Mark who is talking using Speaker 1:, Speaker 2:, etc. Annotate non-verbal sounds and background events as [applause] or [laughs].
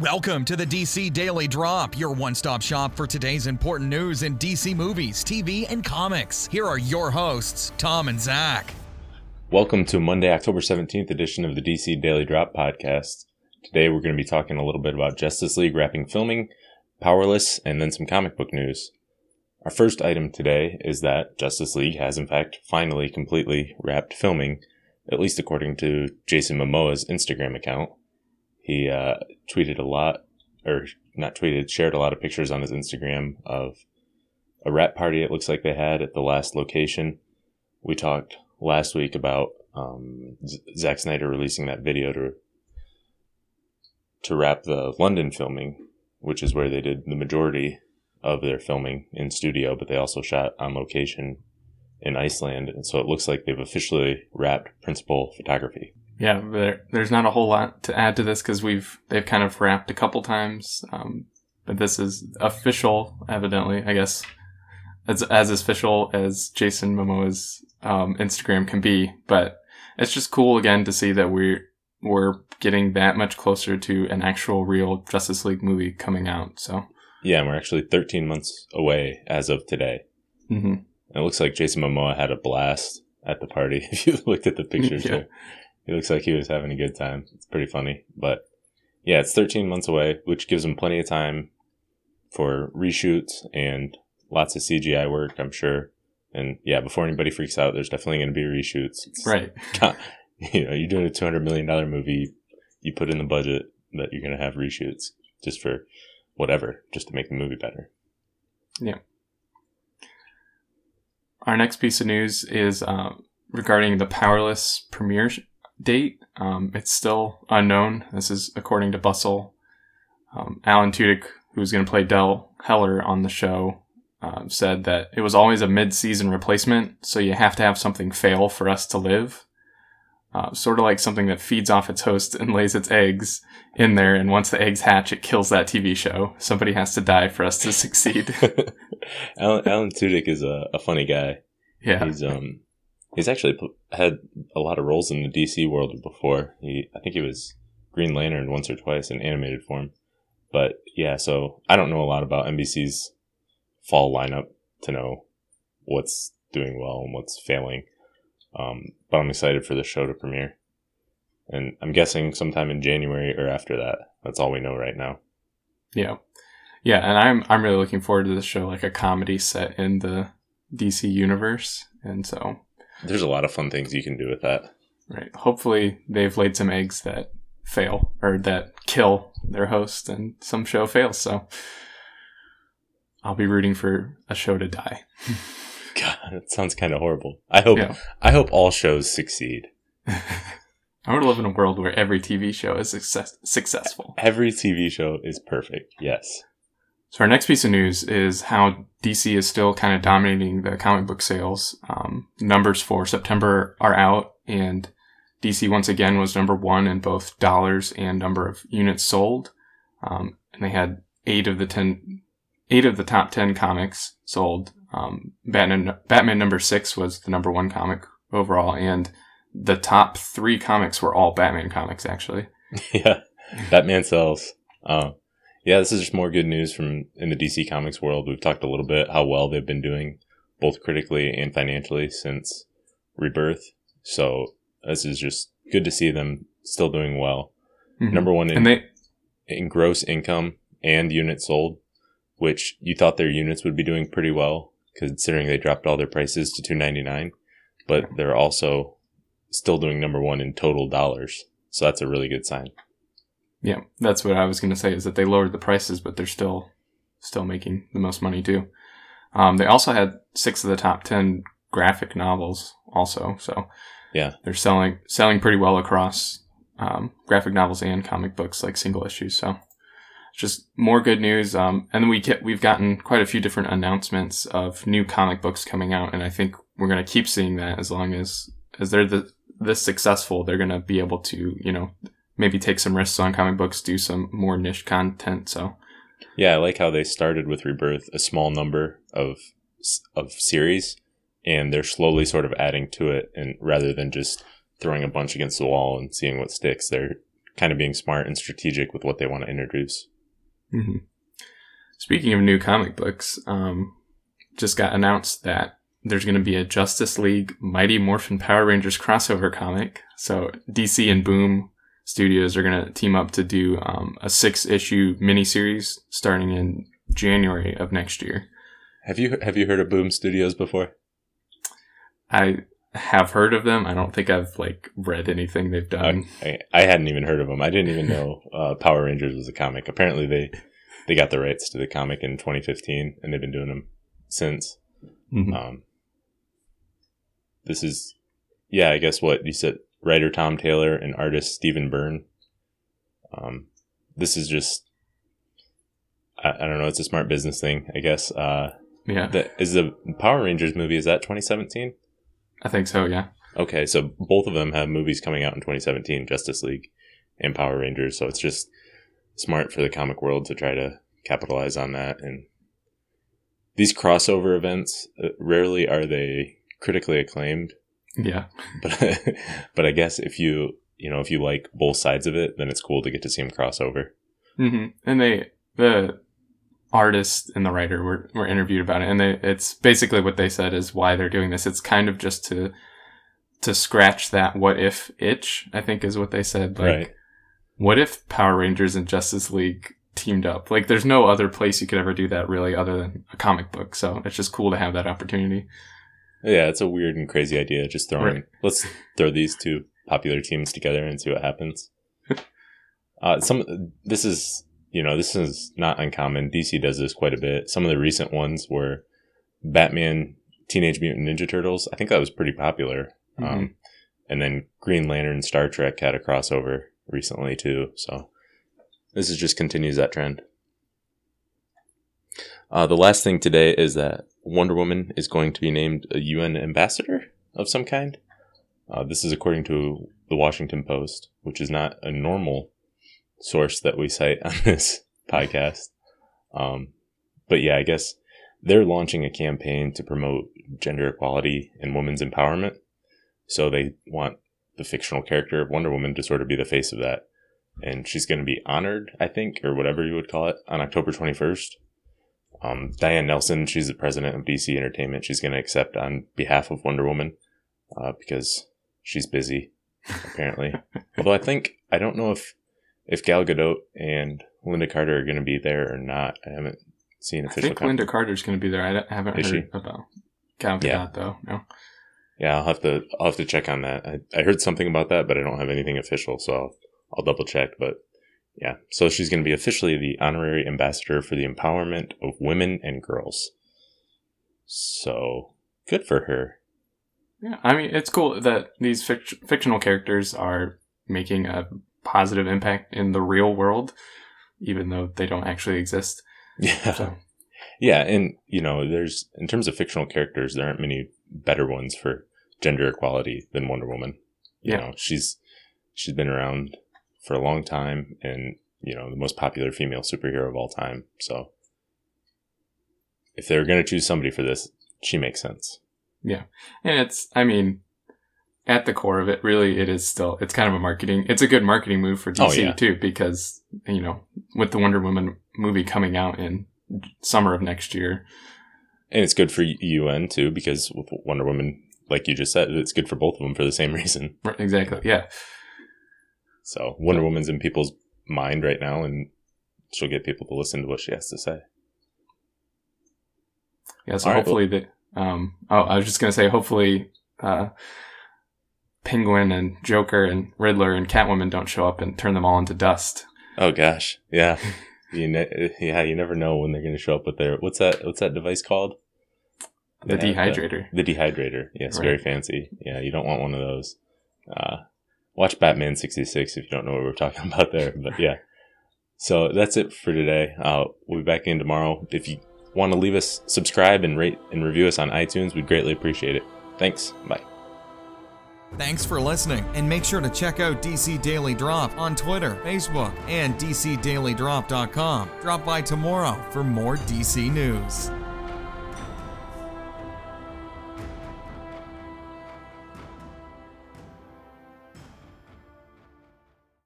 Speaker 1: Welcome to the DC Daily Drop, your one stop shop for today's important news in DC movies, TV, and comics. Here are your hosts, Tom and Zach.
Speaker 2: Welcome to Monday, October 17th edition of the DC Daily Drop podcast. Today we're going to be talking a little bit about Justice League wrapping filming, Powerless, and then some comic book news. Our first item today is that Justice League has in fact finally completely wrapped filming, at least according to Jason Momoa's Instagram account. He uh, tweeted a lot, or not tweeted, shared a lot of pictures on his Instagram of a wrap party it looks like they had at the last location. We talked last week about um, Zack Snyder releasing that video to to wrap the London filming, which is where they did the majority of their filming in studio, but they also shot on location in Iceland. And so it looks like they've officially wrapped principal photography.
Speaker 3: Yeah, there, there's not a whole lot to add to this because we've they've kind of wrapped a couple times, um, but this is official, evidently. I guess as as official as Jason Momoa's um, Instagram can be. But it's just cool again to see that we're we're getting that much closer to an actual real Justice League movie coming out. So
Speaker 2: Yeah, and we're actually 13 months away as of today.
Speaker 3: hmm
Speaker 2: it looks like Jason Momoa had a blast at the party. [laughs] If you looked at the pictures, [laughs]
Speaker 3: Yeah.
Speaker 2: He looks like he was having a good time. It's pretty funny, but yeah, it's 13 months away, which gives him plenty of time for reshoots and lots of CGI work, I'm sure. And yeah, before anybody freaks out, there's definitely going to be reshoots. It's,
Speaker 3: right. [laughs]
Speaker 2: You know, you're doing a 200 million dollar movie, you put in the budget that you're going to have reshoots just for whatever, just to make the movie better. Yeah.
Speaker 3: Our next piece of news is uh, regarding the Powerless premiere date. Um, it's still unknown. This is according to Bustle. Um, Alan Tudyk, who's going to play Dell Heller on the show, um, said that it was always a mid-season replacement, so you have to have something fail for us to live. Uh, sort of like something that feeds off its host and lays its eggs in there, and once the eggs hatch, it kills that TV show. Somebody has to die for us to succeed. [laughs]
Speaker 2: Alan, Alan Tudyk is a, a funny guy.
Speaker 3: yeah.
Speaker 2: He's um he's actually had a lot of roles in the DC world before. He I think he was Green Lantern once or twice in animated form. But yeah, so I don't know a lot about NBC's fall lineup to know what's doing well and what's failing. Um, but I'm excited for the show to premiere. And I'm guessing sometime in January or after that. That's all we know right now.
Speaker 3: Yeah. Yeah, and I'm I'm really looking forward to this show, like a comedy set in the DC universe. And so
Speaker 2: There's a lot of fun things you can do with that.
Speaker 3: right. Hopefully they've laid some eggs that fail or that kill their host and some show fails. So I'll be rooting for a show to die. [laughs] [laughs]
Speaker 2: God, that sounds kind of horrible. I hope
Speaker 3: Yeah.
Speaker 2: I hope all shows succeed. [laughs]
Speaker 3: I would live in a world where every TV show is success- successful.
Speaker 2: Every TV show is perfect. Yes.
Speaker 3: So our next piece of news is how DC is still kind of dominating the comic book sales. Um, numbers for September are out, and DC once again was number one in both dollars and number of units sold. Um, and they had eight of the ten, eight of the top ten comics sold. Um, Batman, Batman number six was the number one comic overall, and the top three comics were all Batman comics actually. [laughs]
Speaker 2: yeah. Batman sells. Um, yeah, this is just more good news from in the DC Comics world. We've talked a little bit how well they've been doing, both critically and financially, since Rebirth. So this is just good to see them still doing well.
Speaker 3: Mhm.
Speaker 2: Number one in,
Speaker 3: they
Speaker 2: in gross income and units sold, which you thought their units would be doing pretty well, considering they dropped all their prices to two ninety nine. But they're also still doing number one in total dollars. So that's a really good sign.
Speaker 3: Yeah, that's what I was going to say is that they lowered the prices, but they're still still making the most money too. Um, they also had six of the top ten graphic novels, also. So
Speaker 2: Yeah.
Speaker 3: they're selling selling pretty well across um, graphic novels and comic books, like single issues. So just more good news. Um, and then we get we've gotten quite a few different announcements of new comic books coming out, and I think we're going to keep seeing that as long as as they're the this successful, they're going to be able to you know maybe take some risks on comic books, do some more niche content. So
Speaker 2: Yeah, I like how they started with Rebirth, a small number of of series, and they're slowly sort of adding to it, and rather than just throwing a bunch against the wall and seeing what sticks, they're kind of being smart and strategic with what they want to introduce.
Speaker 3: Mm-hmm. Speaking of new comic books, um, just got announced that there's going to be a Justice League Mighty Morphin Power Rangers crossover comic. So DC and Boom Studios are going to team up to do um, a six issue miniseries starting in January of next year.
Speaker 2: Have you have you heard of Boom Studios before?
Speaker 3: I have heard of them. I don't think I've like read anything they've done.
Speaker 2: I, I hadn't even heard of them. I didn't even know uh, Power Rangers was a comic. Apparently they they got the rights to the comic in 2015, and they've been doing them since.
Speaker 3: Mhm.
Speaker 2: Um, this is, yeah, I guess what you said. Writer Tom Taylor and artist Stephen Byrne. Um, this is just, I, I don't know. It's a smart business thing, I guess. Uh,
Speaker 3: yeah,
Speaker 2: that is the Power Rangers movie. Is that 2017?
Speaker 3: I think so. Yeah.
Speaker 2: Okay, so both of them have movies coming out in 2017, Justice League and Power Rangers. So it's just smart for the comic world to try to capitalize on that. And these crossover events, uh, rarely are they critically acclaimed,
Speaker 3: Yeah. [laughs]
Speaker 2: but but I guess if you you know if you like both sides of it, then it's cool to get to see them cross over.
Speaker 3: hmm And they, the artist and the writer were, were interviewed about it. And they, it's basically what they said is why they're doing this. It's kind of just to, to scratch that what if itch, I think is what they said. Like,
Speaker 2: right.
Speaker 3: what if Power Rangers and Justice League teamed up? Like, there's no other place you could ever do that really other than a comic book. So it's just cool to have that opportunity.
Speaker 2: Yeah, it's a weird and crazy idea. Just throwing
Speaker 3: Right.
Speaker 2: let's throw these two popular teams together and see what happens. [laughs] uh, some this is you know this is not uncommon. DC does this quite a bit. Some of the recent ones were Batman, Teenage Mutant Ninja Turtles. I think that was pretty popular. Um, and then Green Lantern, Star Trek had a crossover recently too. So this is just continues that trend. Uh, the last thing today is that Wonder Woman is going to be named a UN ambassador of some kind. Uh, this is according to the Washington Post, which is not a normal source that we cite [laughs] on this podcast. Um, but yeah, I guess they're launching a campaign to promote gender equality and women's empowerment. So they want the fictional character of Wonder Woman to sort of be the face of that. And she's going to be honored, I think, or whatever you would call it, on October 21st um, Diane Nelson, she's the president of DC Entertainment. She's going to accept on behalf of Wonder Woman uh, because she's busy, apparently. [laughs] Although I think I don't know if if Gal Gadot and Lynda Carter are going to be there or not. I haven't seen official.
Speaker 3: I think
Speaker 2: con-
Speaker 3: Lynda Carter's going to be there. I haven't
Speaker 2: Is
Speaker 3: heard about Gal Gadot
Speaker 2: Yeah.
Speaker 3: though. No.
Speaker 2: yeah, I'll have to I'll have to check on that. I, I heard something about that, but I don't have anything official, so I'll, I'll double check. But yeah, so she's going to be officially the honorary ambassador for the empowerment of women and girls. So good for her.
Speaker 3: Yeah, I mean, it's cool that these fict- fictional characters are making a positive impact in the real world, even though they don't actually exist.
Speaker 2: Yeah.
Speaker 3: So,
Speaker 2: Yeah, and you know, there's in terms of fictional characters, there aren't many better ones for gender equality than Wonder Woman. You
Speaker 3: Yeah.
Speaker 2: know, she's she's been around for a long time and, you know, the most popular female superhero of all time. So if they were gonna choose somebody for this, she makes sense. Yeah.
Speaker 3: And it's, I mean, at the core of it, really, it is still, it's kind of a marketing, it's a good marketing move for DC
Speaker 2: Oh, yeah.
Speaker 3: too, because, you know, with the Wonder Woman movie coming out in summer of next year,
Speaker 2: And it's good for UN too, because with Wonder Woman, like you just said, it's good for both of them for the same [laughs] reason.
Speaker 3: Right, exactly, yeah.
Speaker 2: So Wonder Woman's in people's mind right now and she'll get people to listen to what she has to say.
Speaker 3: Yeah, so
Speaker 2: All right,
Speaker 3: hopefully the um oh I was just gonna say hopefully uh Penguin and Joker and Riddler and Catwoman don't show up and turn them all into dust.
Speaker 2: Oh gosh, yeah, [laughs] you ne- yeah, you never know when they're going to show up with their what's that? What's that device called?
Speaker 3: The
Speaker 2: They have
Speaker 3: dehydrator.
Speaker 2: The, the dehydrator. Yes,
Speaker 3: Right.
Speaker 2: very fancy. Yeah, you don't want one of those. Uh, watch Batman sixty six if you don't know what we're talking [laughs] about there. But yeah, so that's it for today. Uh, we'll be back in tomorrow. If you want to leave us subscribe and rate and review us on iTunes, we'd greatly appreciate it. Thanks. Bye.
Speaker 1: Thanks for listening, and make sure to check out DC Daily Drop on Twitter, Facebook, and DCDailyDrop.com. Drop by tomorrow for more DC news.